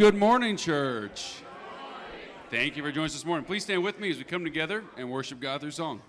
Good morning, church. Thank you for joining us this morning. Please stand with me as we come together and worship God through song.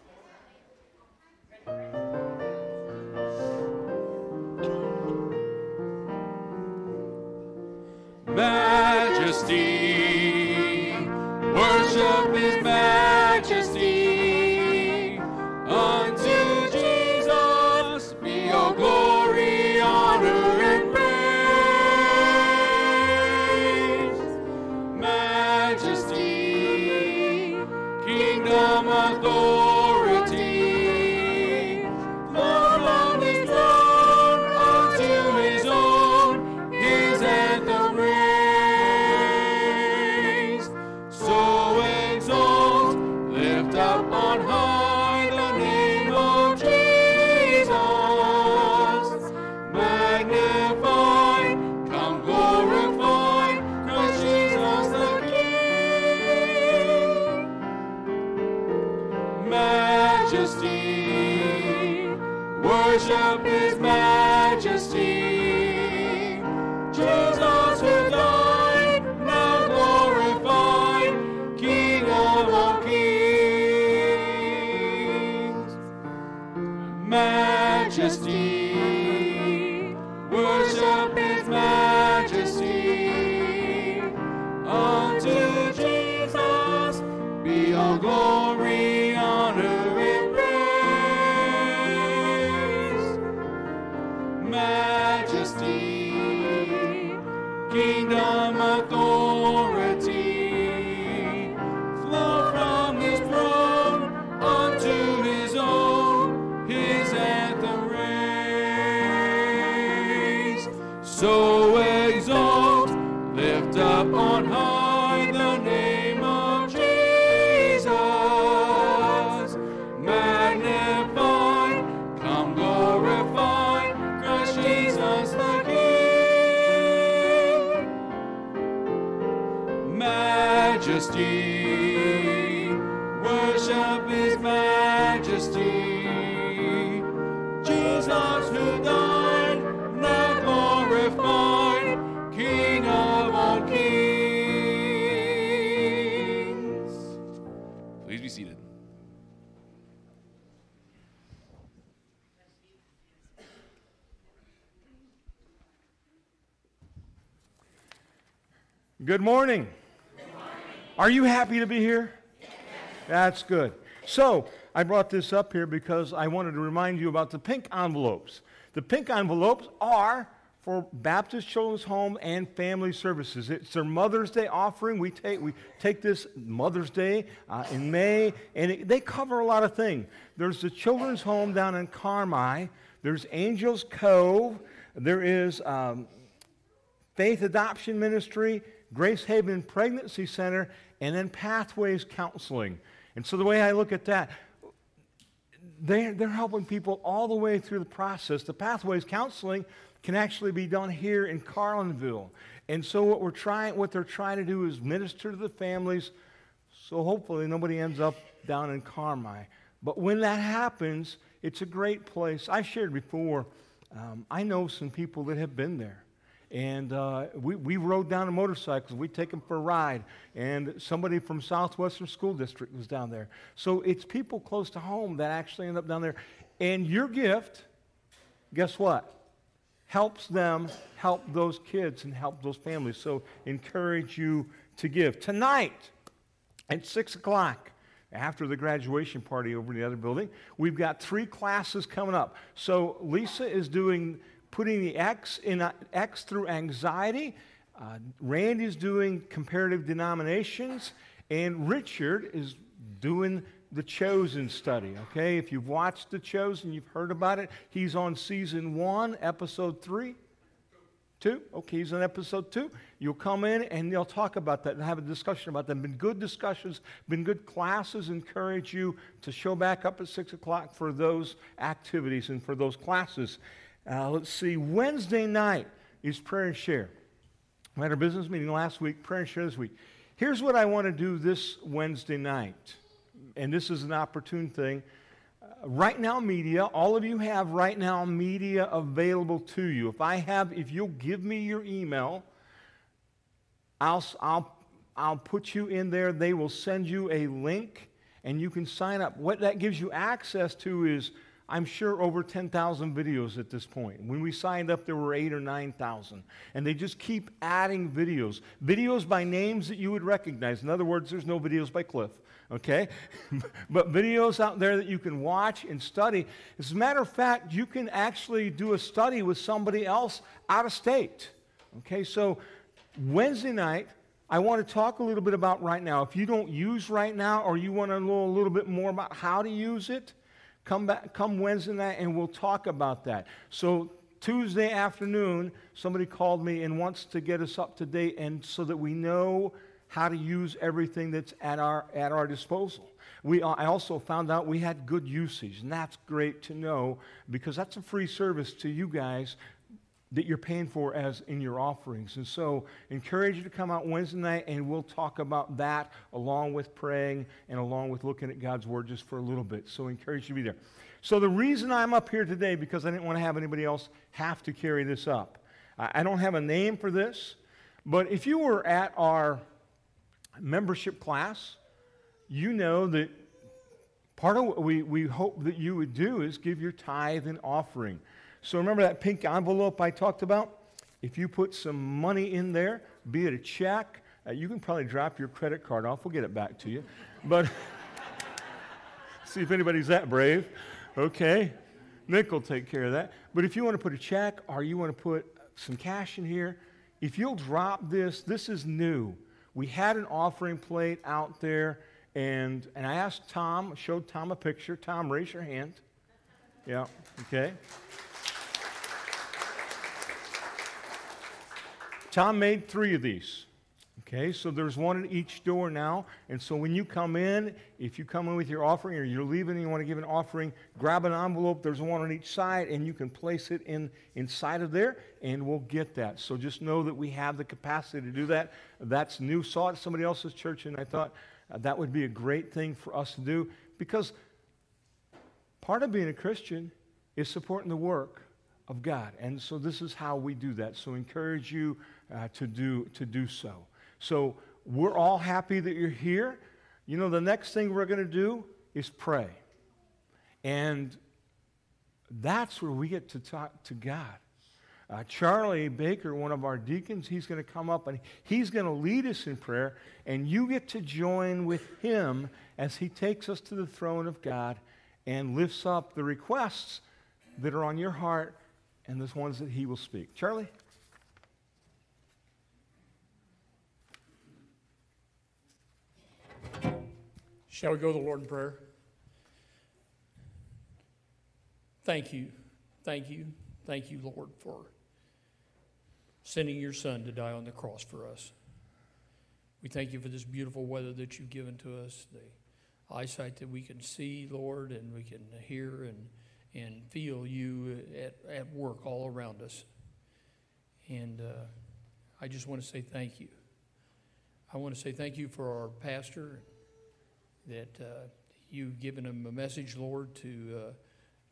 Good morning. Are you happy to be here? That's good. So, I brought this up here because I wanted to remind you about the pink envelopes. The pink envelopes are for Baptist Children's Home and Family Services. It's their Mother's Day offering. We take, we take this Mother's Day uh, in May, and it, they cover a lot of things. There's the Children's Home down in Carmi, there's Angels Cove, there is um, Faith Adoption Ministry, Grace Haven Pregnancy Center, and then Pathways Counseling. And so the way I look at that, they're, they're helping people all the way through the process. The Pathways Counseling can actually be done here in Carlinville. And so what we're trying, what they're trying to do is minister to the families so hopefully nobody ends up down in Carmi. But when that happens, it's a great place. I shared before, um, I know some people that have been there. And uh, we, we rode down on motorcycles. We take them for a ride. And somebody from Southwestern School District was down there. So it's people close to home that actually end up down there. And your gift, guess what? Helps them help those kids and help those families. So encourage you to give. Tonight at 6 o'clock, after the graduation party over in the other building, we've got three classes coming up. So Lisa is doing putting the X in X through anxiety. Uh, Randy's doing comparative denominations, and Richard is doing the Chosen study. Okay, if you've watched the Chosen, you've heard about it. He's on season one, episode three. Two? Okay, he's on episode two. You'll come in and they'll talk about that and have a discussion about them. Been good discussions, been good classes. Encourage you to show back up at 6 o'clock for those activities and for those classes. Uh, let's see, Wednesday night is prayer and share. We had our business meeting last week, prayer and share this week. Here's what I want to do this Wednesday night, and this is an opportune thing. Uh, right now, media, all of you have right now media available to you. If I have, if you'll give me your email, I'll, I'll, I'll put you in there. They will send you a link and you can sign up. What that gives you access to is, I'm sure, over 10,000 videos at this point. When we signed up, there were eight or 9,000. And they just keep adding videos. Videos by names that you would recognize. In other words, there's no videos by Cliff, okay? but videos out there that you can watch and study. As a matter of fact, you can actually do a study with somebody else out of state. Okay, so Wednesday night, I want to talk a little bit about right now. If you don't use right now or you want to know a little bit more about how to use it, come back come Wednesday night and we'll talk about that. So Tuesday afternoon, somebody called me and wants to get us up to date and so that we know how to use everything that's at our at our disposal. We, uh, I also found out we had good usage, and that's great to know because that's a free service to you guys that you're paying for as in your offerings. And so, encourage you to come out Wednesday night and we'll talk about that along with praying and along with looking at God's Word just for a little bit. So, encourage you to be there. So, the reason I'm up here today, because I didn't want to have anybody else have to carry this up. I don't have a name for this, but if you were at our membership class, you know that part of what we, we hope that you would do is give your tithe and offering. So remember that pink envelope I talked about? If you put some money in there, be it a check, uh, you can probably drop your credit card off. We'll get it back to you. But see if anybody's that brave. Okay. Nick will take care of that. But if you want to put a check or you want to put some cash in here, if you'll drop this, this is new. We had an offering plate out there, and, and I asked Tom, showed Tom a picture. Tom, raise your hand. Yeah, okay. Tom made three of these. Okay, so there's one at each door now. And so when you come in, if you come in with your offering or you're leaving and you want to give an offering, grab an envelope. There's one on each side, and you can place it in inside of there, and we'll get that. So just know that we have the capacity to do that. That's new. Saw it at somebody else's church, and I thought uh, that would be a great thing for us to do because part of being a Christian is supporting the work of God. And so this is how we do that. So encourage you uh, to, do, to do so. So we're all happy that you're here. You know, the next thing we're going to do is pray. And that's where we get to talk to God. Uh, Charlie Baker, one of our deacons, he's going to come up and he's going to lead us in prayer, and you get to join with him as he takes us to the throne of God and lifts up the requests that are on your heart and the ones that he will speak. Charlie? Shall we go to the Lord in prayer? Thank you, thank you, thank you, Lord, for sending your Son to die on the cross for us. We thank you for this beautiful weather that you've given to us, the eyesight that we can see, Lord, and we can hear and, and feel you at, at work all around us. And uh, I just want to say thank you. I want to say thank you for our pastor that uh, you've given them a message, Lord, to, uh,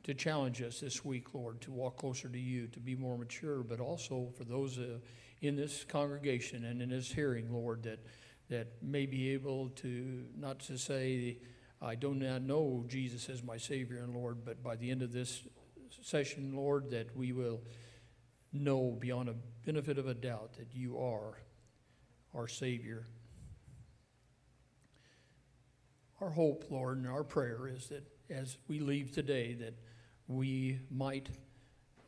to challenge us this week, Lord, to walk closer to you, to be more mature, but also for those uh, in this congregation and in this hearing, Lord, that, that may be able to, not to say, I do not know Jesus as my Savior and Lord, but by the end of this session, Lord, that we will know beyond a benefit of a doubt that you are our Savior our hope, Lord, and our prayer is that as we leave today, that we might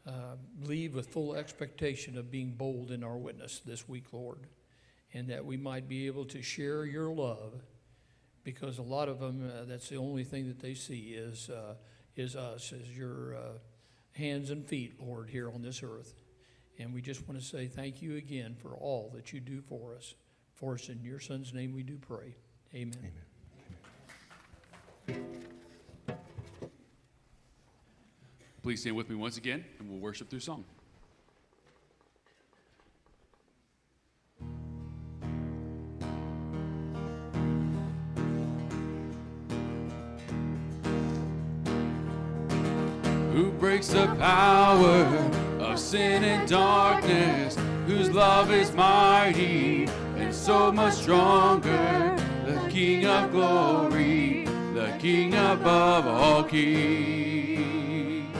uh, leave with full expectation of being bold in our witness this week, Lord, and that we might be able to share your love, because a lot of them, uh, that's the only thing that they see is uh, is us, as your uh, hands and feet, Lord, here on this earth. And we just want to say thank you again for all that you do for us. For us in your Son's name we do pray. Amen. Amen. Please stand with me once again, and we'll worship through song. Who breaks the power of sin and darkness, whose love is mighty and so much stronger, the King of glory, the King above all kings,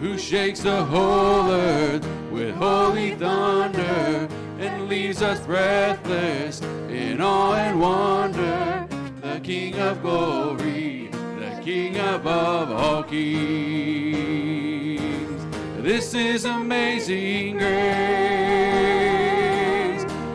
who shakes the whole earth with holy thunder and leaves us breathless in awe and wonder, the King of glory, the King above all kings. This is amazing grace.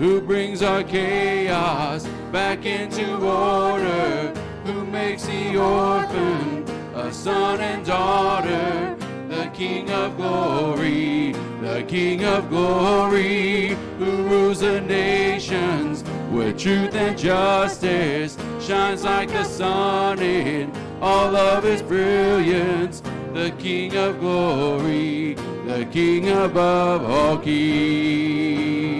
Who brings our chaos back into order, who makes the orphan a son and daughter, the King of glory, the King of glory, who rules the nations with truth and justice, shines like the sun in all of his brilliance, the King of glory, the King above all kings.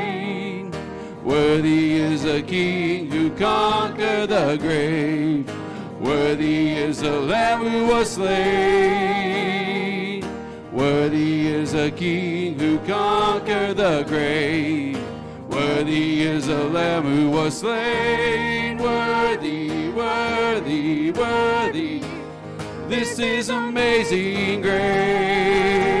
Worthy is the King who conquered the grave. Worthy is the Lamb who was slain. Worthy is the King who conquered the grave. Worthy is the Lamb who was slain. Worthy, worthy, worthy. This is amazing grace.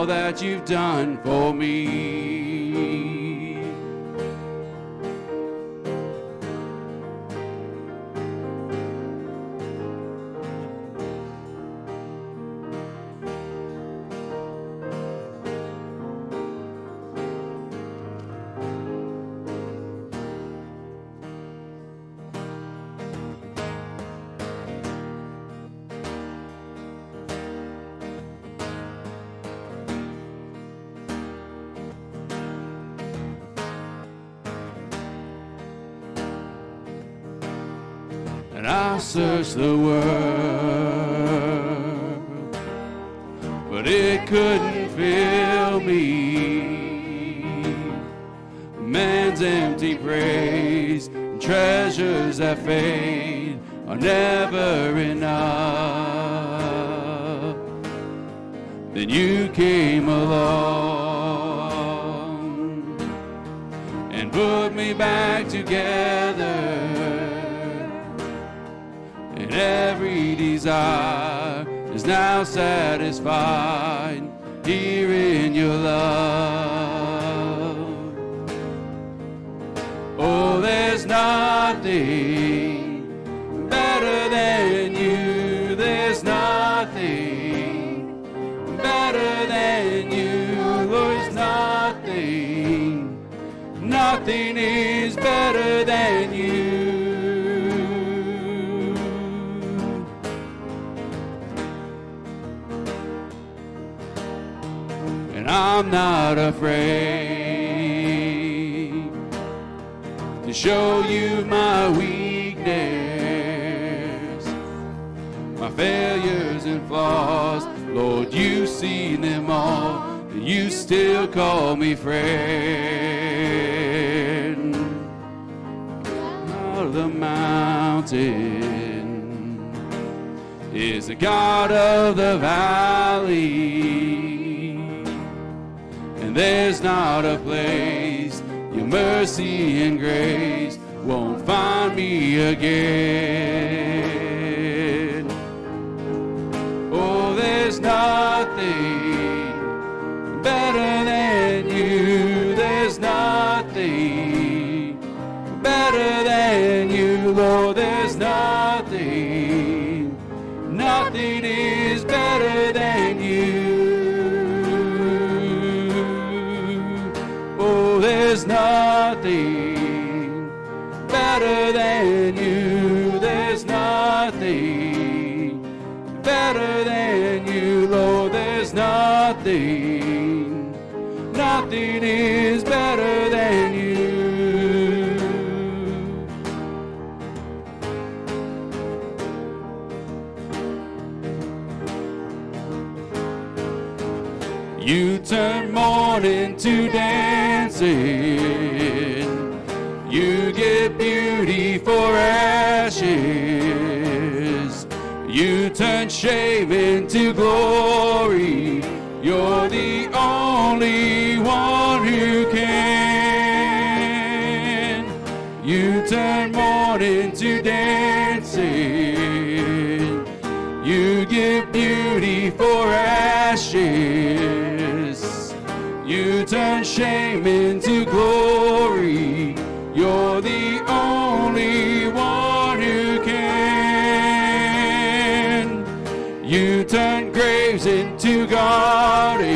all that you've done for me. Searched the world, but it couldn't fill me. Man's empty praise and treasures that fade are never enough. Then you came along and put me back together and every desire is now satisfied. Here Not afraid to show you my weakness, my failures and flaws. Lord, you see them all. and You still call me friend. Out of the mountain is the God of the valley. There's not a place your mercy and grace won't find me again. You turn mourning to dancing. You give beauty for ashes. You turn shame into glory. You're the only one who can. You turn mourning shame into glory. You're the only one who can. You turn graves into gardens.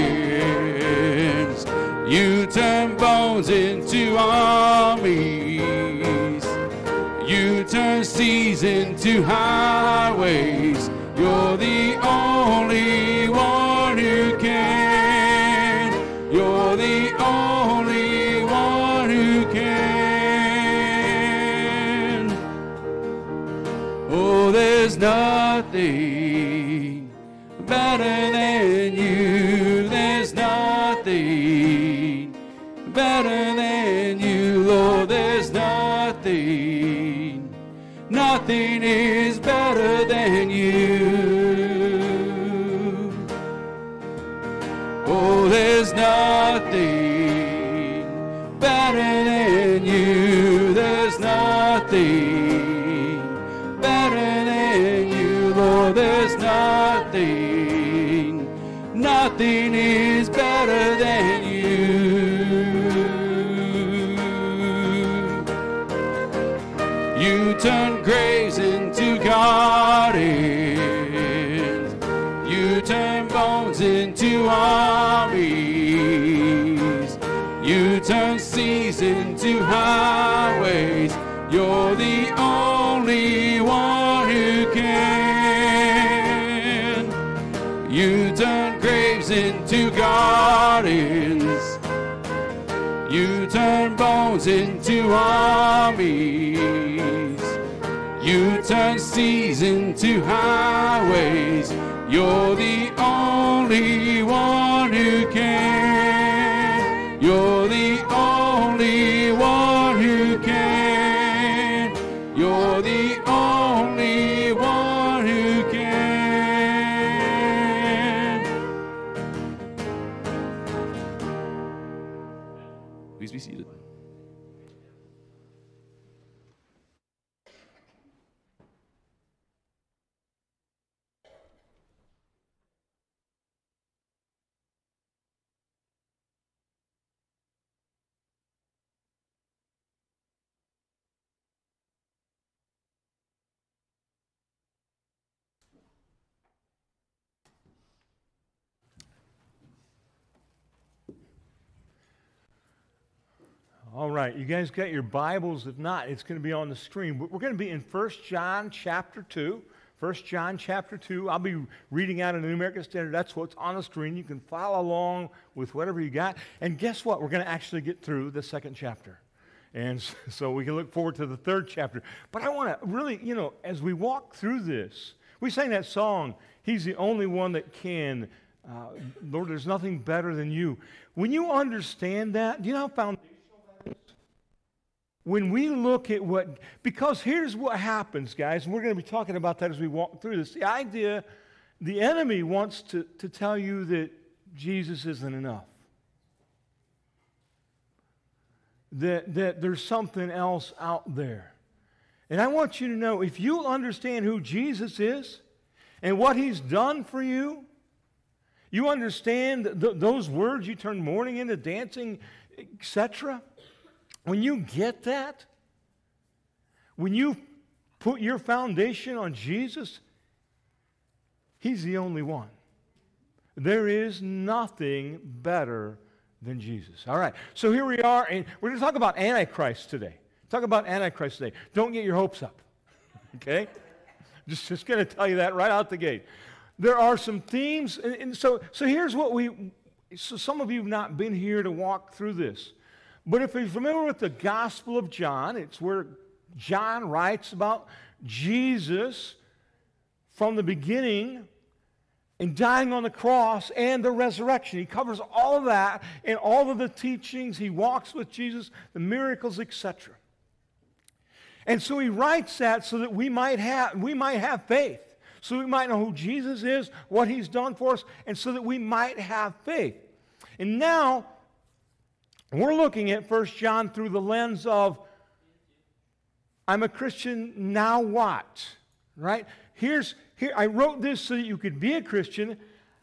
You turn bones into armies. You turn seas into highways. Nothing, is better than you. You turn graves into gardens. You turn bones into armies. You turn seas into highways. You're the into gardens. You turn bones into armies. You turn seas into highways. You're the only right, you guys got your Bibles? If not, it's going to be on the screen. We're going to be in 1 John chapter 2. 1 John chapter 2. I'll be reading out in the New American Standard. That's what's on the screen. You can follow along with whatever you got. And guess what? We're going to actually get through the second chapter. And so we can look forward to the third chapter. But I want to really, you know, as we walk through this, we sang that song, He's the only one that can. Uh, Lord, there's nothing better than you. When you understand that, do you know how? When we look at what, because here's what happens, guys, and we're going to be talking about that as we walk through this. The idea, the enemy wants to, to tell you that Jesus isn't enough. that, that there's something else out there. And I want you to know if you'll understand who Jesus is and what he's done for you, you understand th- those words, you turn mourning into dancing, etc. When you get that, when you put your foundation on Jesus, he's the only one. There is nothing better than Jesus. All right, so here we are, and we're going to talk about Antichrist today. Talk about Antichrist today. Don't get your hopes up, okay? Just, just going to tell you that right out the gate. There are some themes, and, and so, so here's what we, so some of you have not been here to walk through this. But if you're familiar with the Gospel of John, it's where John writes about Jesus from the beginning and dying on the cross and the resurrection. He covers all of that and all of the teachings. He walks with Jesus, the miracles, etc. And so he writes that so that we might have we might have faith. So we might know who Jesus is, what he's done for us, and so that we might have faith. And now we're looking at 1 John through the lens of I'm a Christian, now what? Right? Here's here, I wrote this so that you could be a Christian.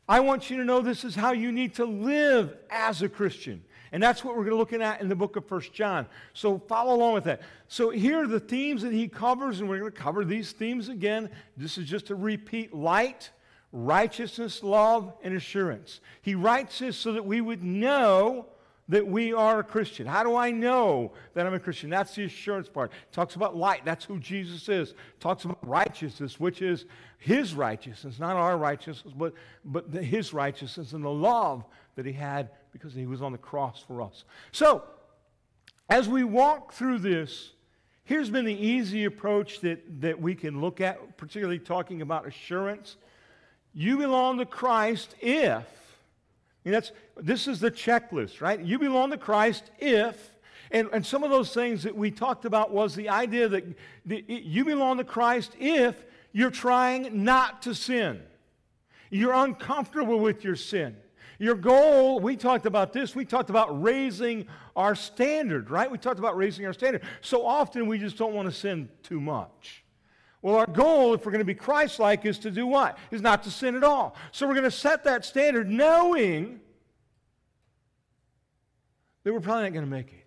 I want you to know this is how you need to live as a Christian. And that's what we're going to looking at in the book of First John. So follow along with that. So here are the themes that he covers, and we're going to cover these themes again. This is just a repeat light, righteousness, love, and assurance. He writes this so that we would know that we are a Christian. How do I know that I'm a Christian? That's the assurance part. It talks about light. That's who Jesus is. It talks about righteousness, which is his righteousness, not our righteousness, but, but the, his righteousness and the love that he had because he was on the cross for us. So, as we walk through this, here's been the easy approach that, that we can look at, particularly talking about assurance. You belong to Christ if and that's, this is the checklist, right? You belong to Christ if, and, and some of those things that we talked about was the idea that you belong to Christ if you're trying not to sin. You're uncomfortable with your sin. Your goal, we talked about this, we talked about raising our standard, right? We talked about raising our standard. So often we just don't want to sin too much. Well, our goal, if we're going to be Christ like, is to do what? Is not to sin at all. So we're going to set that standard knowing that we're probably not going to make it.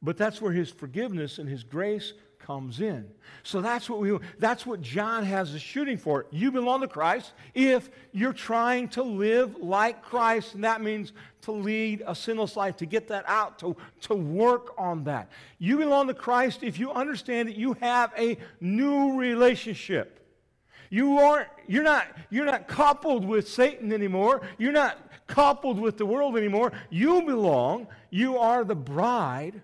But that's where His forgiveness and His grace comes in. So that's what we that's what John has a shooting for. You belong to Christ if you're trying to live like Christ, and that means to lead a sinless life, to get that out, to, to work on that. You belong to Christ if you understand that you have a new relationship. You aren't, you're not, you're not coupled with Satan anymore. You're not coupled with the world anymore. You belong, you are the bride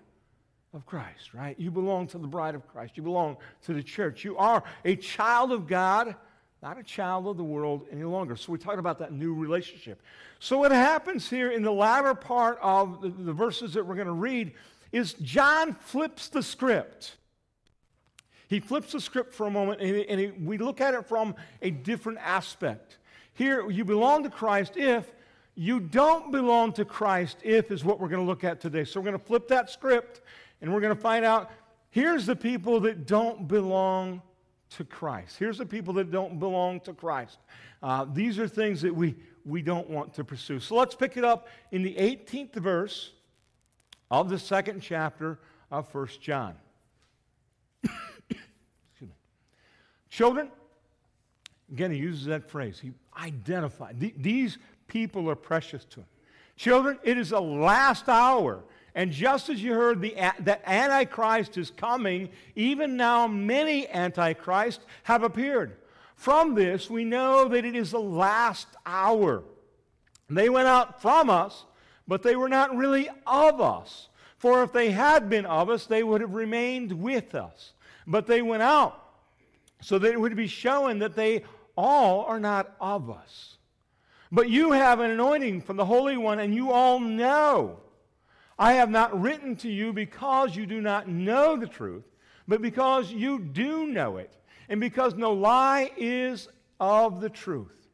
of Christ, right? You belong to the bride of Christ. You belong to the church. You are a child of God, not a child of the world any longer. So we talked about that new relationship. So what happens here in the latter part of the, the verses that we're going to read is John flips the script. He flips the script for a moment, and, and he, we look at it from a different aspect. Here, you belong to Christ if you don't belong to Christ, if is what we're going to look at today. So we're going to flip that script and we're going to find out here's the people that don't belong to Christ. Here's the people that don't belong to Christ. Uh, these are things that we, we don't want to pursue. So let's pick it up in the 18th verse of the second chapter of 1 John. Children, again, he uses that phrase. He identified. These people are precious to him. Children, it is the last hour And just as you heard the, that Antichrist is coming, even now many Antichrists have appeared. From this, we know that it is the last hour. They went out from us, but they were not really of us. For if they had been of us, they would have remained with us. But they went out so that it would be shown that they all are not of us. But you have an anointing from the Holy One, and you all know. I have not written to you because you do not know the truth, but because you do know it, and because no lie is of the truth.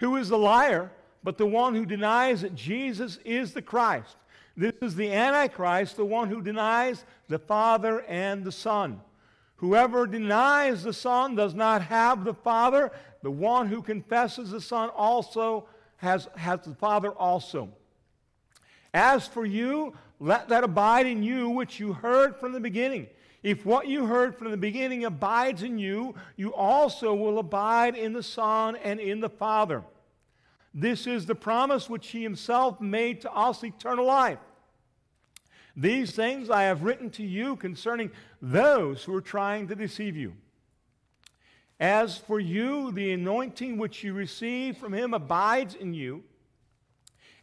Who is the liar but the one who denies that Jesus is the Christ? This is the Antichrist, the one who denies the Father and the Son. Whoever denies the Son does not have the Father. The one who confesses the Son also has, has the Father also. As for you, let that abide in you which you heard from the beginning. If what you heard from the beginning abides in you, you also will abide in the Son and in the Father. This is the promise which he himself made to us eternal life. These things I have written to you concerning those who are trying to deceive you. As for you, the anointing which you receive from him abides in you,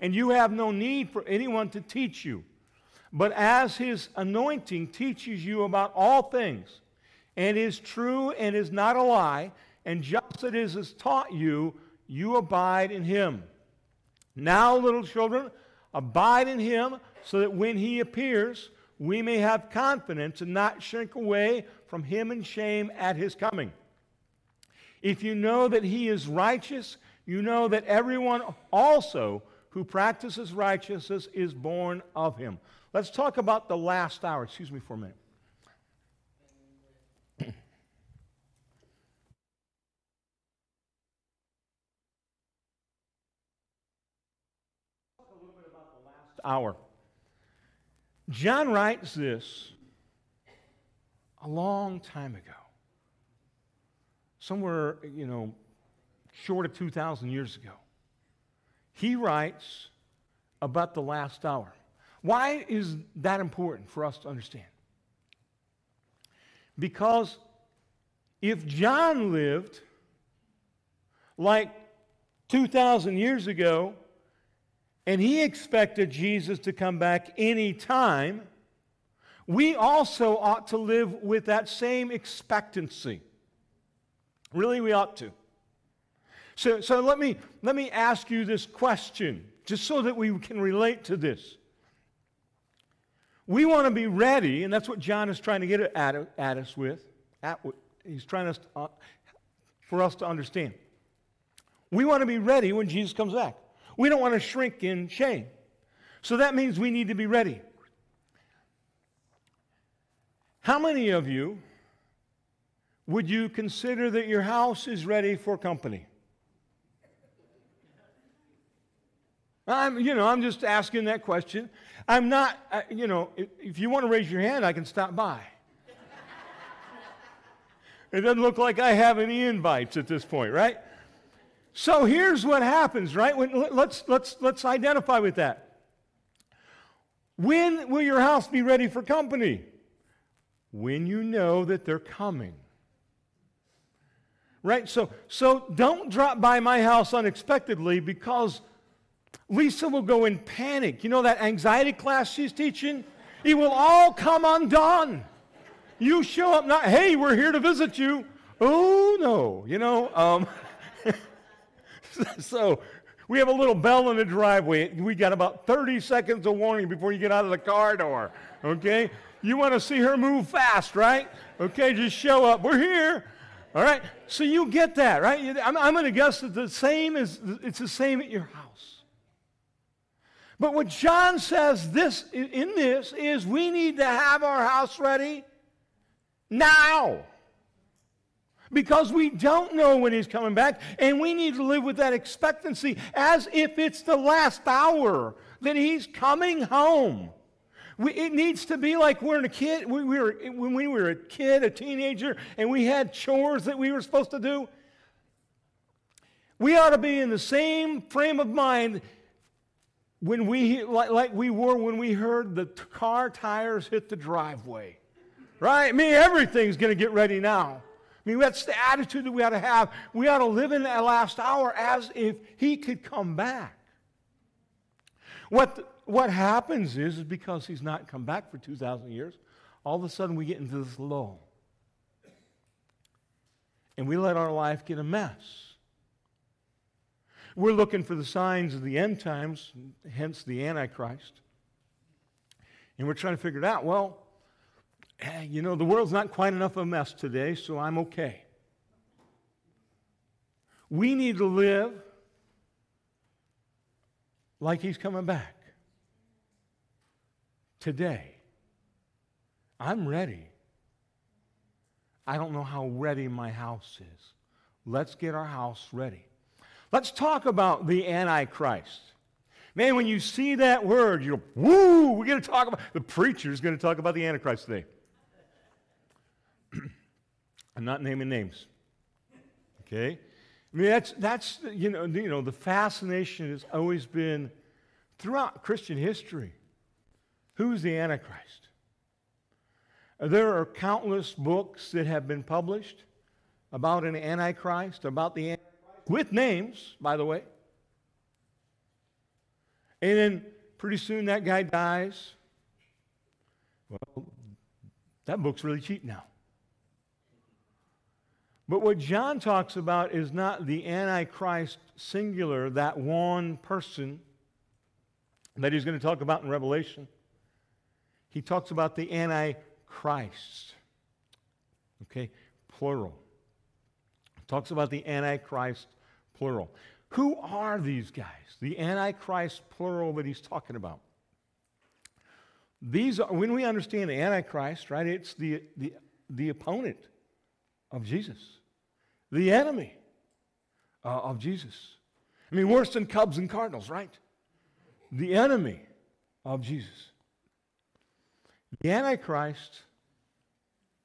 and you have no need for anyone to teach you. But as his anointing teaches you about all things, and is true and is not a lie, and just as it has taught you, you abide in him. Now, little children, abide in him so that when he appears, we may have confidence and not shrink away from him in shame at his coming. If you know that he is righteous, you know that everyone also who practices righteousness is born of him. Let's talk about the last hour. Excuse me for a minute. hour. John writes this a long time ago. Somewhere, you know, short of 2,000 years ago. He writes about the last hour. Why is that important for us to understand? Because if John lived like 2,000 years ago, and he expected Jesus to come back any time, we also ought to live with that same expectancy. Really, we ought to. So, so let, me, let me ask you this question, just so that we can relate to this. We want to be ready, and that's what John is trying to get at, at us with. At, he's trying to, uh, for us to understand. We want to be ready when Jesus comes back. We don't want to shrink in shame. So that means we need to be ready. How many of you would you consider that your house is ready for company? I'm, you know, I'm just asking that question. I'm not, uh, you know, if, if you want to raise your hand, I can stop by. it doesn't look like I have any invites at this point, right? So here's what happens, right? When, let's, let's, let's identify with that. When will your house be ready for company? When you know that they're coming. Right? So, so don't drop by my house unexpectedly because Lisa will go in panic. You know that anxiety class she's teaching? It will all come undone. You show up not, hey, we're here to visit you. Oh, no. You know, um, so we have a little bell in the driveway. We got about 30 seconds of warning before you get out of the car door. Okay? You want to see her move fast, right? Okay, just show up. We're here. All right? So you get that, right? I'm, I'm going to guess that the same is it's the same at your house. But what John says this in this is we need to have our house ready now because we don't know when he's coming back, and we need to live with that expectancy as if it's the last hour that he's coming home. We, it needs to be like we're a kid. We, we were, when we were a kid, a teenager, and we had chores that we were supposed to do. We ought to be in the same frame of mind when we, like, like we were when we heard the t- car tires hit the driveway. Right? I mean, everything's going to get ready now. I mean, that's the attitude that we ought to have. We ought to live in that last hour as if he could come back. What, what happens is, is because he's not come back for 2,000 years, all of a sudden we get into this lull. And we let our life get a mess. We're looking for the signs of the end times, hence the Antichrist. And we're trying to figure it out. Well, eh, you know, the world's not quite enough of a mess today, so I'm okay. We need to live like he's coming back. Today. I'm ready. I don't know how ready my house is. Let's get our house ready. Let's talk about the Antichrist. Man, when you see that word, you're, woo, we're going to talk about, the preacher's going to talk about the Antichrist today. I'm not naming names. Okay? I mean, that's, that's you, know, you know, the fascination has always been throughout Christian history. Who's the Antichrist? Uh, there are countless books that have been published about an Antichrist, about the Antichrist with names, by the way. And then pretty soon that guy dies. Well, that book's really cheap now. But what John talks about is not the Antichrist singular, that one person that he's going to talk about in Revelation. He talks about the Antichrist. Okay, plural. Talks about the Antichrist plural. Who are these guys? The Antichrist plural that he's talking about. These are, when we understand the Antichrist, right, it's the, the, the opponent of Jesus, the enemy uh, of Jesus. I mean, worse than Cubs and Cardinals, right? The enemy of Jesus. The Antichrist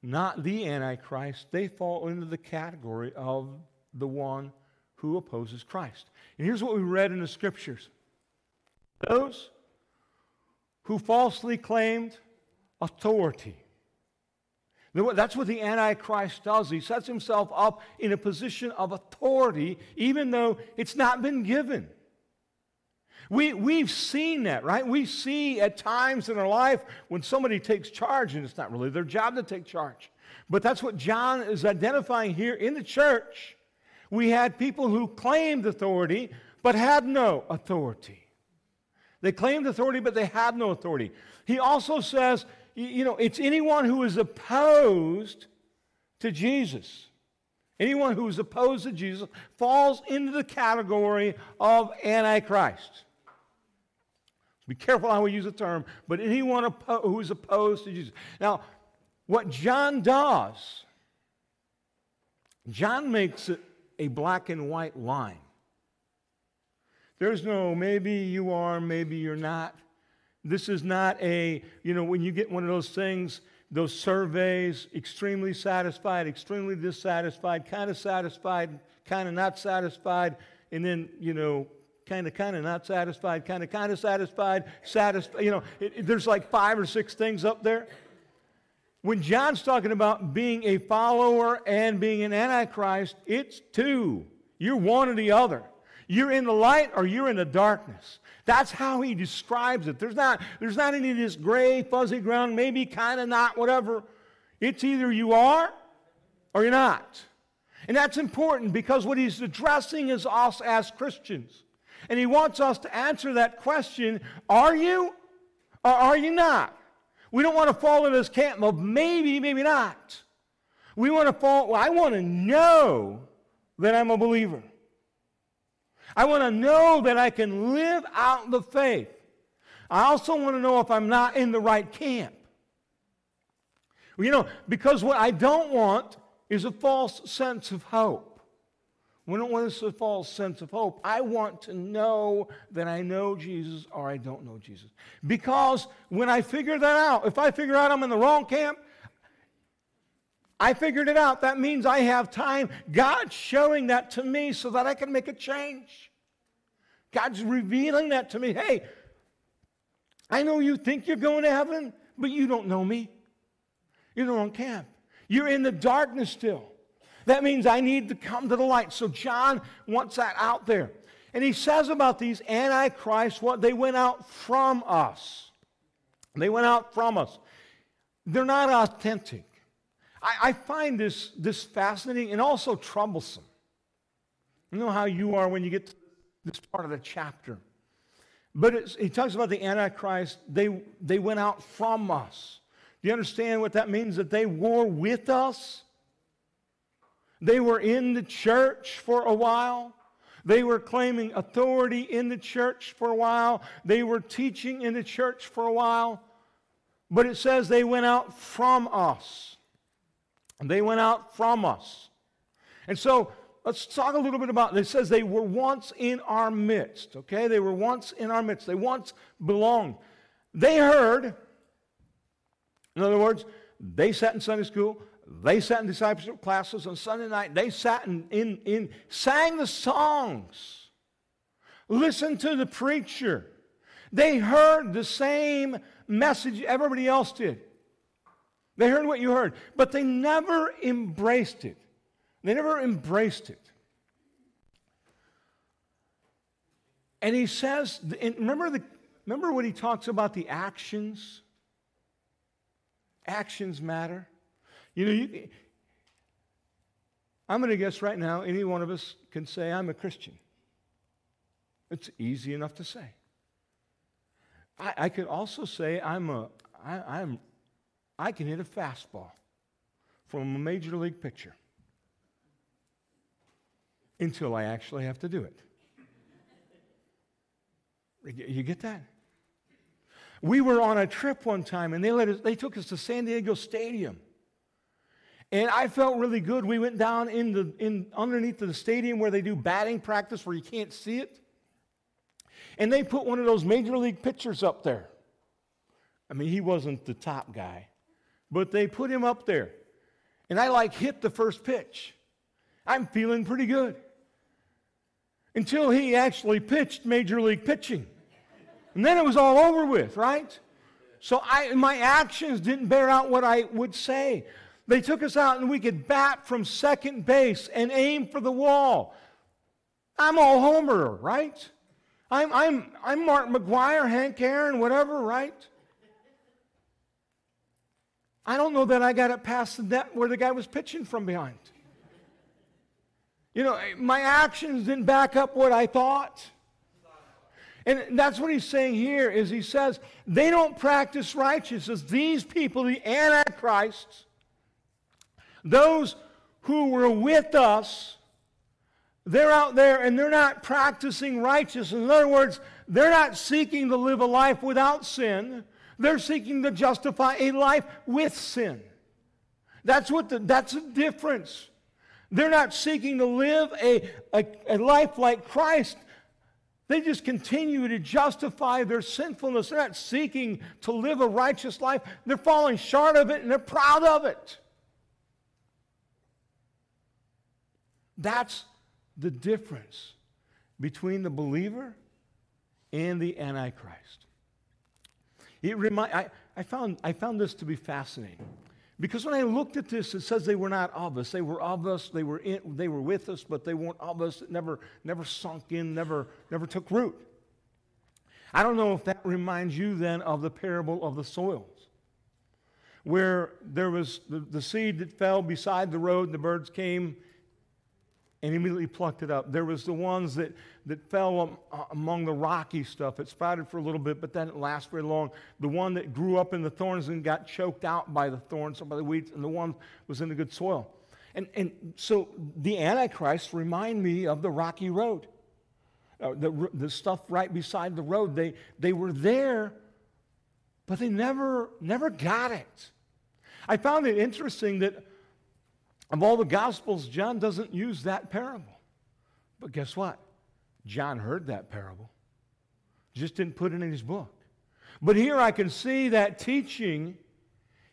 not the Antichrist, they fall into the category of the one who opposes Christ. And here's what we read in the scriptures those who falsely claimed authority. That's what the Antichrist does. He sets himself up in a position of authority, even though it's not been given. We, we've seen that, right? We see at times in our life when somebody takes charge, and it's not really their job to take charge. But that's what John is identifying here in the church. We had people who claimed authority, but had no authority. They claimed authority, but they had no authority. He also says, you know, it's anyone who is opposed to Jesus. Anyone who is opposed to Jesus falls into the category of Antichrist. Be careful how we use the term, but anyone oppo- who is opposed to Jesus. Now, what John does, John makes it a black and white line. There's no maybe you are, maybe you're not. This is not a, you know, when you get one of those things, those surveys, extremely satisfied, extremely dissatisfied, kind of satisfied, kind of not satisfied, and then, you know, kind of, kind of not satisfied, kind of, kind of satisfied, satisfied. You know, it, it, there's like five or six things up there. When John's talking about being a follower and being an antichrist, it's two. You're one or the other. You're in the light or you're in the darkness. That's how he describes it. There's not, there's not any of this gray, fuzzy ground, maybe, kind of not, whatever. It's either you are or you're not. And that's important because what he's addressing is us as Christians. And he wants us to answer that question are you or are you not? We don't want to fall into this camp of maybe, maybe not. We want to fall, well, I want to know that I'm a believer. I want to know that I can live out the faith. I also want to know if I'm not in the right camp. You know, because what I don't want is a false sense of hope. We don't want a false sense of hope. I want to know that I know Jesus or I don't know Jesus. Because when I figure that out, if I figure out I'm in the wrong camp, I figured it out. That means I have time. God's showing that to me so that I can make a change. God's revealing that to me. Hey, I know you think you're going to heaven, but you don't know me. You're in the wrong camp. You're in the darkness still. That means I need to come to the light. So John wants that out there. And he says about these antichrists what they went out from us. They went out from us. They're not authentic. I, I find this, this fascinating and also troublesome. You know how you are when you get to this part of the chapter. But he talks about the Antichrist. They, they went out from us. Do you understand what that means? That they were with us? They were in the church for a while. They were claiming authority in the church for a while. They were teaching in the church for a while. But it says they went out from us. They went out from us. And so let's talk a little bit about it. It says they were once in our midst, okay? They were once in our midst. They once belonged. They heard, in other words, they sat in Sunday school, they sat in discipleship classes on Sunday night, they sat in, in, in sang the songs, listened to the preacher. They heard the same message everybody else did. They heard what you heard, but they never embraced it. They never embraced it. And he says, remember, the, remember what he talks about the actions? Actions matter. You know, you, I'm going to guess right now, any one of us can say, I'm a Christian. It's easy enough to say. I, I could also say I'm a, I, I'm, I can hit a fastball from a major league pitcher until I actually have to do it. You get that? We were on a trip one time and they, let us, they took us to San Diego Stadium. And I felt really good. We went down in the, in, underneath the stadium where they do batting practice where you can't see it. And they put one of those major league pitchers up there. I mean, he wasn't the top guy, but they put him up there. And I like hit the first pitch. I'm feeling pretty good. Until he actually pitched major league pitching. And then it was all over with, right? So I, my actions didn't bear out what I would say. They took us out and we could bat from second base and aim for the wall. I'm all Homer, right? I'm, I'm, I'm Mark McGwire, Hank Aaron, whatever, right? I don't know that I got it past the net where the guy was pitching from behind. You know, my actions didn't back up what I thought. And that's what he's saying here is he says they don't practice righteousness. These people, the antichrists, those who were with us, they're out there and they're not practicing righteousness. In other words, they're not seeking to live a life without sin. They're seeking to justify a life with sin. That's what the, that's the difference. They're not seeking to live a, a, a life like Christ. They just continue to justify their sinfulness. They're not seeking to live a righteous life. They're falling short of it and they're proud of it. That's the difference between the believer and the Antichrist. It remind, I, I, found, I found this to be fascinating. Because when I looked at this, it says they were not of us. They were of us, they were, in, they were with us, but they weren't of us. It never, never sunk in, never, never took root. I don't know if that reminds you then of the parable of the soils, where there was the, the seed that fell beside the road, and the birds came and immediately plucked it up. There was the ones that, that fell uh, among the rocky stuff. It sprouted for a little bit, but then it lasted very long. The one that grew up in the thorns and got choked out by the thorns or by the weeds, and the one was in the good soil. And, and so the Antichrist remind me of the rocky road. Uh, the, the stuff right beside the road, they, they were there, but they never, never got it. I found it interesting that of all the Gospels, John doesn't use that parable. But guess what? John heard that parable, just didn't put it in his book. But here I can see that teaching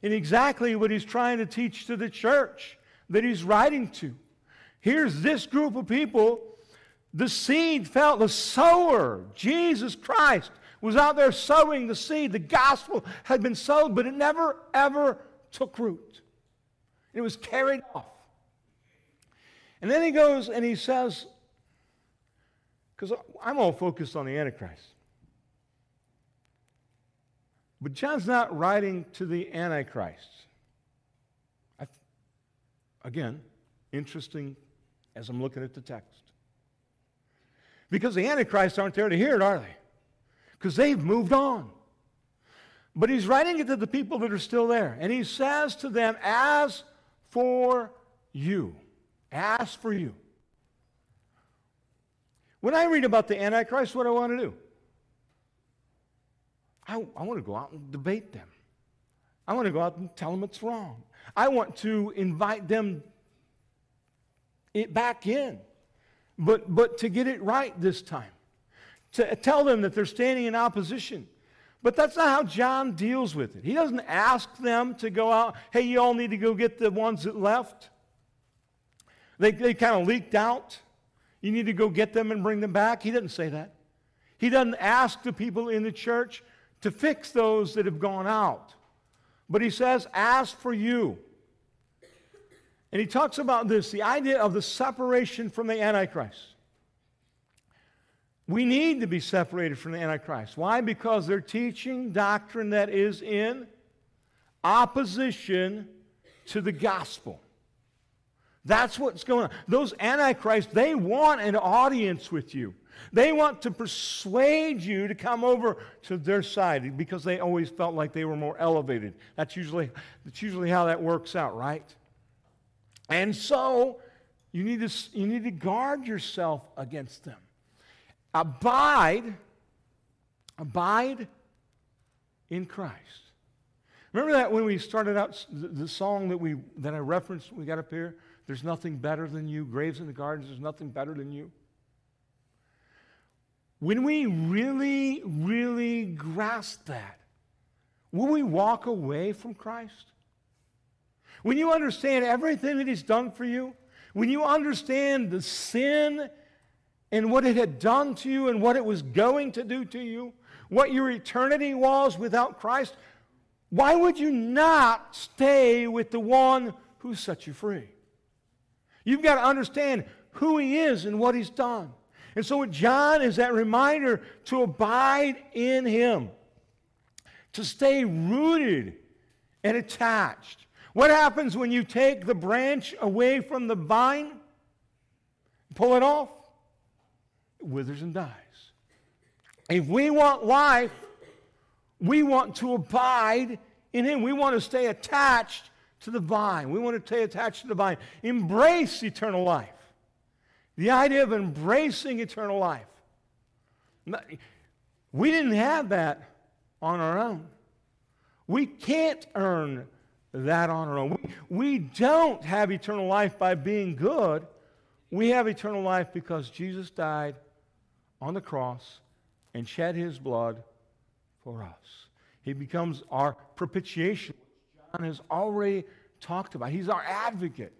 in exactly what he's trying to teach to the church that he's writing to. Here's this group of people. The seed fell, the sower, Jesus Christ, was out there sowing the seed. The gospel had been sowed, but it never, ever took root. It was carried off. And then he goes and he says, because I'm all focused on the Antichrist. But John's not writing to the Antichrist. I, again, interesting as I'm looking at the text. Because the Antichrists aren't there to hear it, are they? Because they've moved on. But he's writing it to the people that are still there. And he says to them, As for you, Ask for you. When I read about the Antichrist, what do I want to do? I, I want to go out and debate them. I want to go out and tell them it's wrong. I want to invite them it back in, but, but to get it right this time. To tell them that they're standing in opposition. But that's not how John deals with it. He doesn't ask them to go out, hey, you all need to go get the ones that left. They, they kind of leaked out. You need to go get them and bring them back. He doesn't say that. He doesn't ask the people in the church to fix those that have gone out. But he says, ask for you. And he talks about this the idea of the separation from the Antichrist. We need to be separated from the Antichrist. Why? Because they're teaching doctrine that is in opposition to the gospel. That's what's going on. Those antichrists, they want an audience with you. They want to persuade you to come over to their side because they always felt like they were more elevated. That's usually, that's usually how that works out, right? And so you need to, you need to guard yourself against them. Abide, abide in Christ. Remember that when we started out the, song that we that I referenced we got up here? There's nothing better than you. Graves in the gardens, there's nothing better than you. When we really, really grasp that, will we walk away from Christ? When you understand everything that He's done for you, when you understand the sin and what it had done to you and what it was going to do to you, what your eternity was without Christ, why would you not stay with the one who set you free? You've got to understand who he is and what he's done. And so, John is that reminder to abide in him, to stay rooted and attached. What happens when you take the branch away from the vine, pull it off? It withers and dies. If we want life, we want to abide in him. We want to stay attached to the vine. We want to stay attached to the vine. Embrace eternal life. The idea of embracing eternal life. We didn't have that on our own. We can't earn that on our own. We, we don't have eternal life by being good. We have eternal life because Jesus died on the cross and shed his blood for us. He becomes our propitiation. John has already talked about. He's our advocate.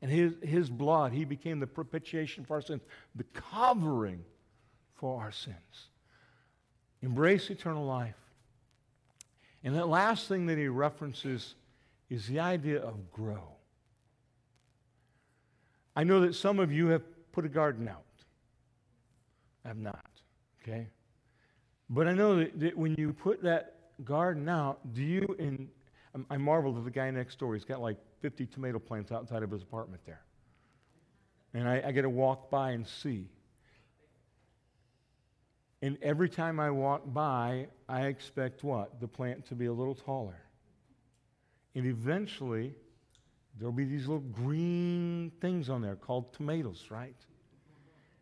And his, his blood, he became the propitiation for our sins, the covering for our sins. Embrace eternal life. And the last thing that he references is the idea of grow. I know that some of you have put a garden out. I have not, okay? But I know that, that when you put that garden out, do you, in I marveled at the guy next door. He's got like 50 tomato plants outside of his apartment there. And I, I get to walk by and see. And every time I walk by, I expect what? The plant to be a little taller. And eventually, there'll be these little green things on there called tomatoes, right?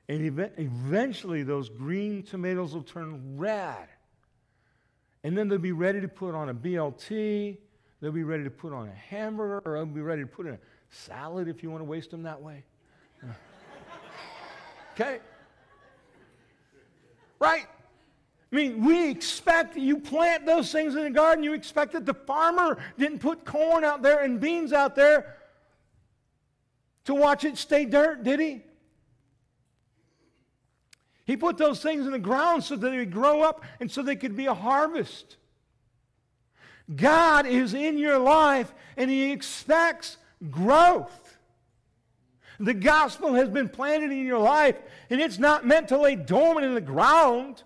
And ev- eventually, those green tomatoes will turn red. And then they'll be ready to put on a BLT They'll be ready to put on a hamburger or they'll be ready to put in a salad if you want to waste them that way. okay? Right? I mean, we expect you plant those things in the garden, you expect that the farmer didn't put corn out there and beans out there to watch it stay dirt, did he? He put those things in the ground so that they would grow up and so they could be a harvest. God is in your life and He expects growth. The gospel has been planted in your life and it's not meant to lay dormant in the ground.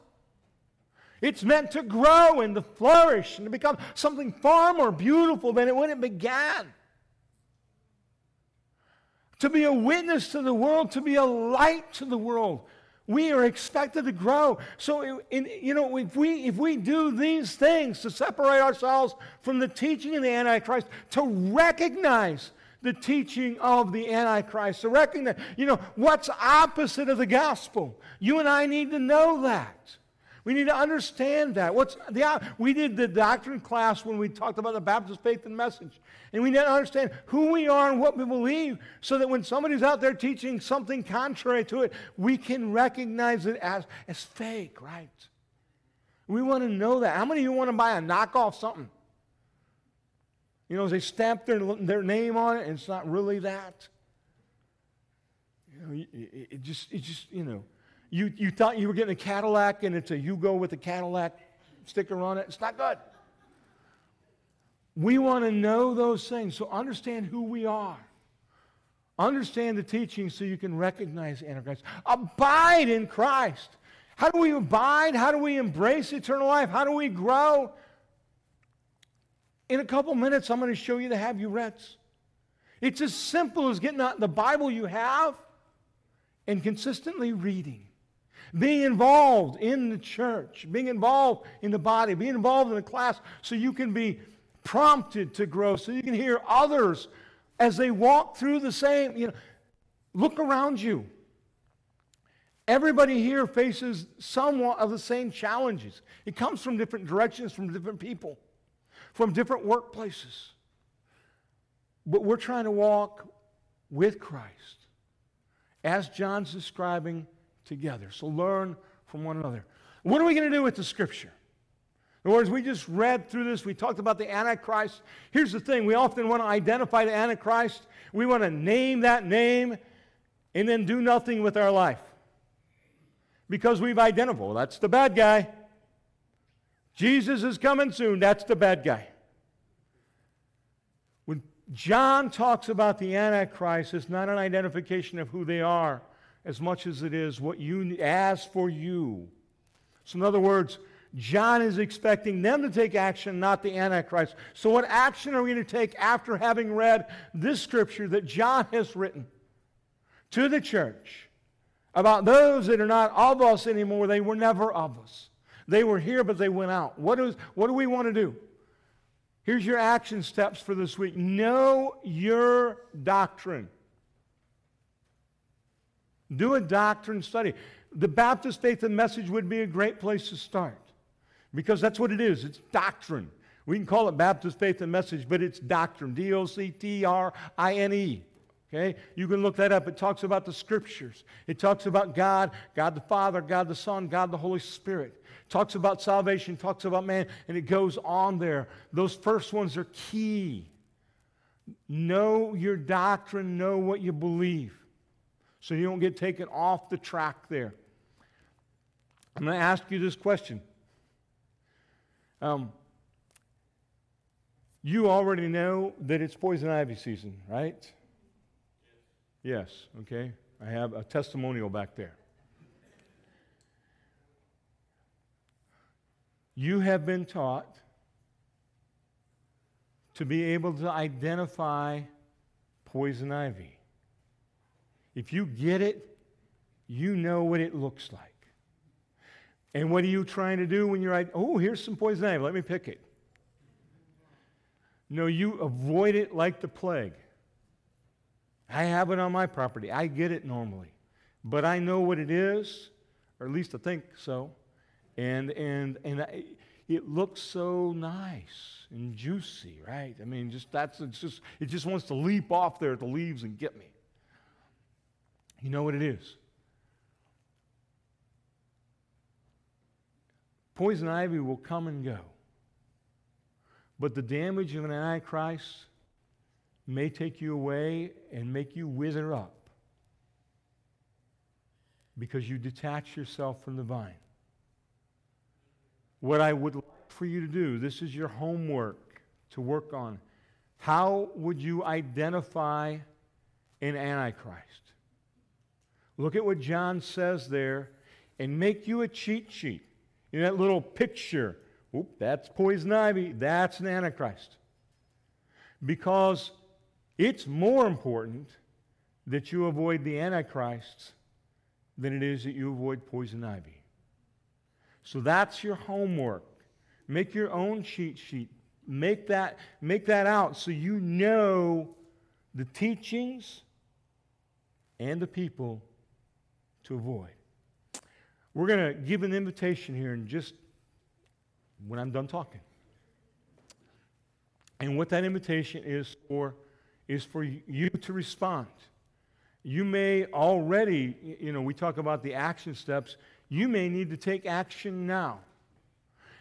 It's meant to grow and to flourish and to become something far more beautiful than it when it began. To be a witness to the world, to be a light to the world. We are expected to grow. So, in, you know, if we, if we do these things to separate ourselves from the teaching of the Antichrist, to recognize the teaching of the Antichrist, to recognize, you know, what's opposite of the gospel. You and I need to know that. We need to understand that. What's the, we did the doctrine class when we talked about the Baptist faith and message. And we need to understand who we are and what we believe so that when somebody's out there teaching something contrary to it, we can recognize it as, as fake, right? We want to know that. How many of you want to buy a knockoff something? You know, they stamp their, their name on it and it's not really that. You know, it, it just, it just, you know. You, you thought you were getting a Cadillac and it's a Yugo with a Cadillac sticker on it. It's not good. We want to know those things. So understand who we are. Understand the teaching so you can recognize Antichrist. Abide in Christ. How do we abide? How do we embrace eternal life? How do we grow? In a couple minutes, I'm going to show you the have you reads. It's as simple as getting out the Bible you have and consistently reading being involved in the church, being involved in the body, being involved in the class so you can be prompted to grow, so you can hear others as they walk through the same, you know, look around you. Everybody here faces somewhat of the same challenges. It comes from different directions, from different people, from different workplaces. But we're trying to walk with Christ. As John's describing, together. So learn from one another. What are we going to do with the scripture? In other words, we just read through this. We talked about the Antichrist. Here's the thing we often want to identify the Antichrist, we want to name that name and then do nothing with our life. Because we've identified, well, that's the bad guy. Jesus is coming soon. That's the bad guy. When John talks about the Antichrist, it's not an identification of who they are as much as it is what you ask for you. So, in other words, John is expecting them to take action, not the Antichrist. So, what action are we going to take after having read this scripture that John has written to the church about those that are not of us anymore? They were never of us. They were here, but they went out. What, is, what do we want to do? Here's your action steps for this week know your doctrine. Do a doctrine study. The Baptist faith and message would be a great place to start because that's what it is it's doctrine. We can call it Baptist faith and message, but it's doctrine D O C T R I N E. Okay? You can look that up. It talks about the scriptures. It talks about God, God the Father, God the Son, God the Holy Spirit. It talks about salvation, talks about man, and it goes on there. Those first ones are key. Know your doctrine, know what you believe so you don't get taken off the track there. I'm going to ask you this question. Um, you already know that it's poison ivy season, right? Yes, okay. I have a testimonial back there. You have been taught to be able to identify poison ivy. If you get it, you know what it looks like. And what are you trying to do when you're like, oh, here's some poison ivy, let me pick it? No, you avoid it like the plague. I have it on my property. I get it normally. But I know what it is, or at least I think so. And, and, and I, it looks so nice and juicy, right? I mean, just that's it's just it just wants to leap off there at the leaves and get me. You know what it is? Poison ivy will come and go. But the damage of an antichrist may take you away and make you wither up because you detach yourself from the vine. What I would like for you to do, this is your homework to work on. How would you identify an Antichrist? Look at what John says there and make you a cheat sheet. You know that little picture. Oop, that's poison ivy. That's an Antichrist. Because it's more important that you avoid the Antichrists than it is that you avoid poison ivy. So that's your homework. Make your own cheat sheet. Make that, make that out so you know the teachings and the people to avoid. We're going to give an invitation here in just when I'm done talking. And what that invitation is for is for you to respond. You may already, you know, we talk about the action steps. You may need to take action now.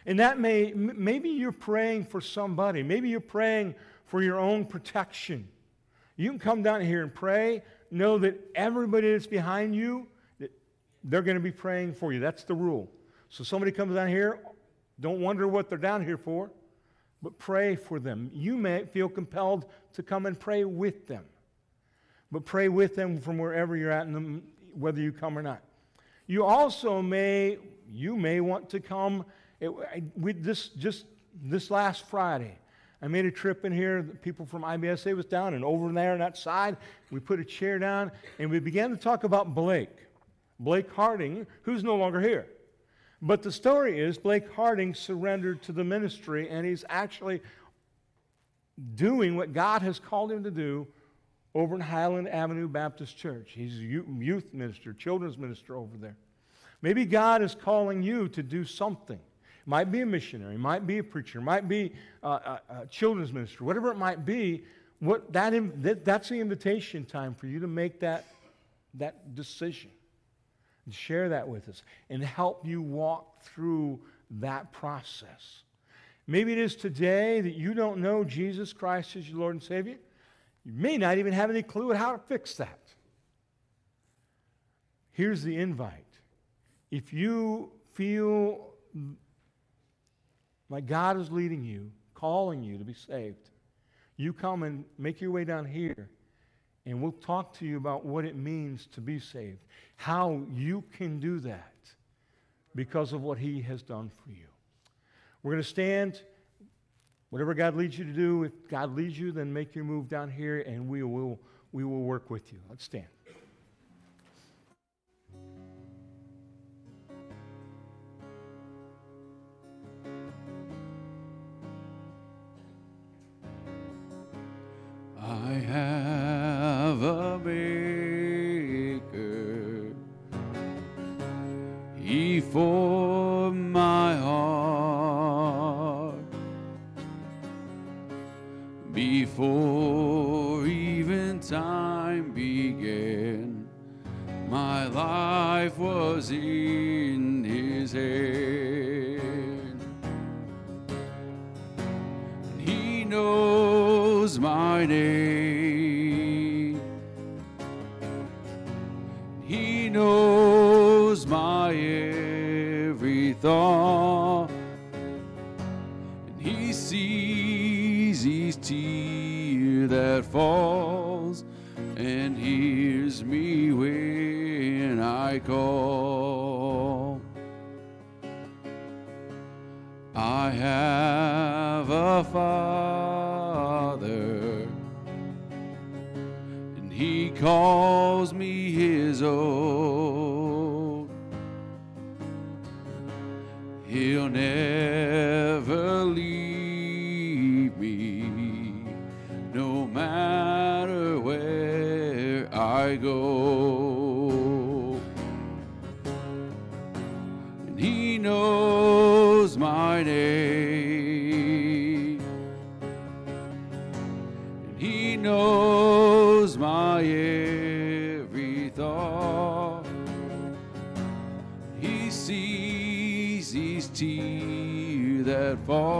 And that may, maybe you're praying for somebody. Maybe you're praying for your own protection. You can come down here and pray. Know that everybody that's behind you, they're going to be praying for you. That's the rule. So somebody comes down here, don't wonder what they're down here for, but pray for them. You may feel compelled to come and pray with them but pray with them from wherever you're at, the, whether you come or not. You also may, you may want to come. Eh, it, we, this, just this last Friday, I made a trip in here. People from IBSA was down, and over there on that side, we put a chair down, and we began to talk about Blake. Blake Harding, who's no longer here. But the story is Blake Harding surrendered to the ministry, and he's actually doing what God has called him to do over in Highland Avenue Baptist Church. He's a youth minister, children's minister over there. Maybe God is calling you to do something. Might be a missionary, might be a preacher, might be a, a, a children's minister, whatever it might be. What that, that, that's the invitation time for you to make that, that decision. And share that with us and help you walk through that process. Maybe it is today that you don't know Jesus Christ as your Lord and Savior. You may not even have any clue how to fix that. Here's the invite. If you feel like God is leading you, calling you to be saved, you come and make your way down here, and we'll talk to you about what it means to be saved, how you can do that because of what He has done for you. We're going to stand. Whatever God leads you to do, if God leads you, then make your move down here and we will, we will work with you. Let's stand. Was in his hand. He knows my name. He knows my every thought. And he sees each tear that falls and hears me when I call. Have a father, and he calls me his own. He'll never tear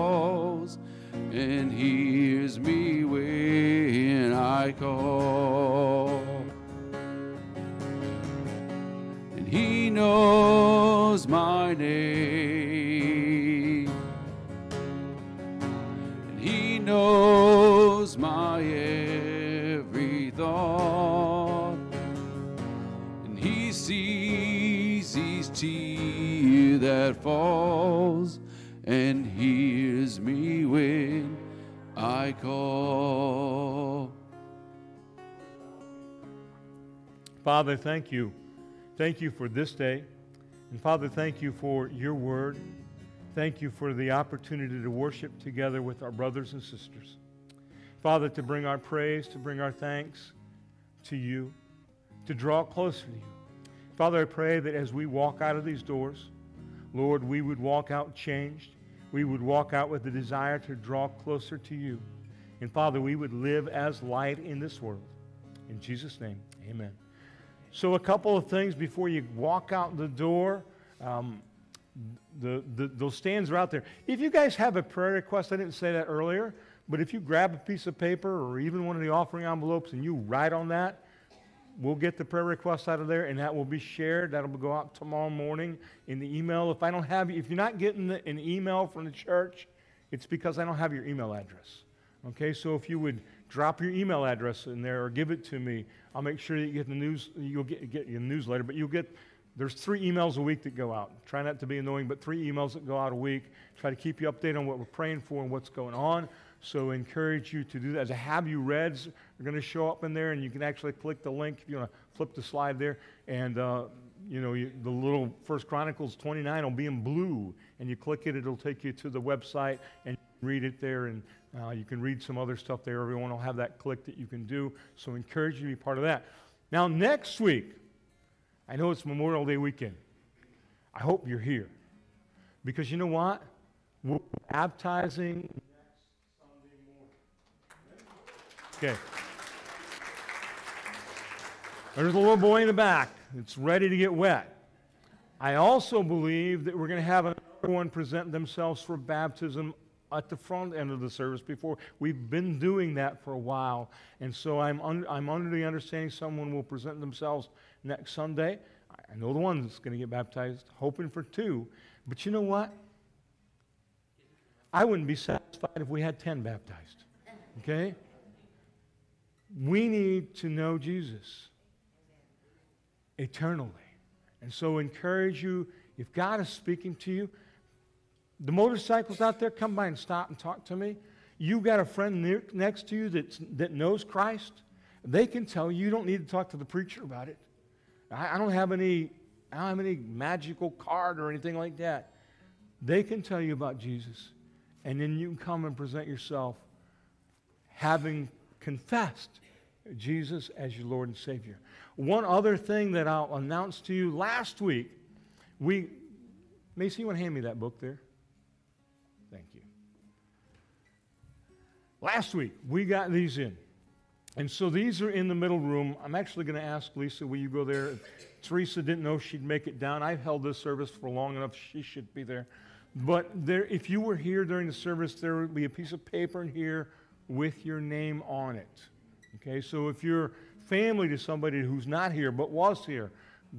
Father, thank you. Thank you for this day. And Father, thank you for your word. Thank you for the opportunity to worship together with our brothers and sisters. Father, to bring our praise, to bring our thanks to you, to draw closer to you. Father, I pray that as we walk out of these doors, Lord, we would walk out changed. We would walk out with the desire to draw closer to you. And Father, we would live as light in this world. In Jesus' name, amen. So, a couple of things before you walk out the door. Um, the, the, those stands are out there. If you guys have a prayer request, I didn't say that earlier, but if you grab a piece of paper or even one of the offering envelopes and you write on that, we'll get the prayer request out of there and that will be shared. That'll go out tomorrow morning in the email. If I don't have, if you're not getting the, an email from the church, it's because I don't have your email address. Okay, so if you would drop your email address in there or give it to me, I'll make sure that you get the news. You'll get, get your newsletter, but you'll get. There's three emails a week that go out. Try not to be annoying, but three emails that go out a week. Try to keep you updated on what we're praying for and what's going on. So encourage you to do that. As a have you reads are going to show up in there, and you can actually click the link if you want to flip the slide there, and uh, you know you, the little First Chronicles 29 will be in blue, and you click it, it'll take you to the website and read it there, and uh, you can read some other stuff there. Everyone will have that click that you can do. So encourage you to be part of that. Now next week, I know it's Memorial Day weekend. I hope you're here because you know what? We're baptizing Okay. There's a little boy in the back that's ready to get wet. I also believe that we're going to have another one present themselves for baptism at the front end of the service before. We've been doing that for a while. And so I'm, un- I'm under the understanding someone will present themselves next Sunday. I know the one that's going to get baptized, hoping for two. But you know what? I wouldn't be satisfied if we had 10 baptized. Okay? We need to know Jesus eternally. And so encourage you, if God is speaking to you, the motorcycles out there, come by and stop and talk to me. You've got a friend near, next to you that's, that knows Christ. They can tell you. You don't need to talk to the preacher about it. I, I don't have any. I don't have any magical card or anything like that. They can tell you about Jesus, and then you can come and present yourself, having confessed Jesus as your Lord and Savior. One other thing that I'll announce to you last week, we, Macy, you want to hand me that book there? Last week, we got these in. And so these are in the middle room. I'm actually going to ask Lisa, will you go there? Teresa didn't know she'd make it down. I've held this service for long enough. She should be there. But there, if you were here during the service, there would be a piece of paper in here with your name on it. Okay, so if you're family to somebody who's not here but was here,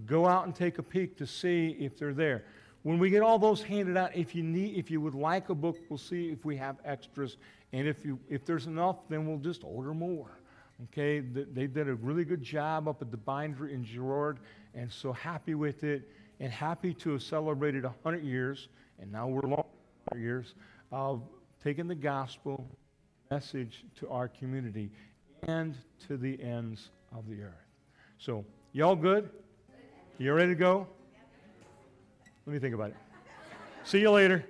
go out and take a peek to see if they're there. When we get all those handed out, if you need, if you would like a book, we'll see if we have extras, and if you, if there's enough, then we'll just order more. Okay, they did a really good job up at the bindery in Girard, and so happy with it, and happy to have celebrated 100 years, and now we're long 100 years of taking the gospel message to our community and to the ends of the earth. So, y'all good? You ready to go? Let me think about it. See you later.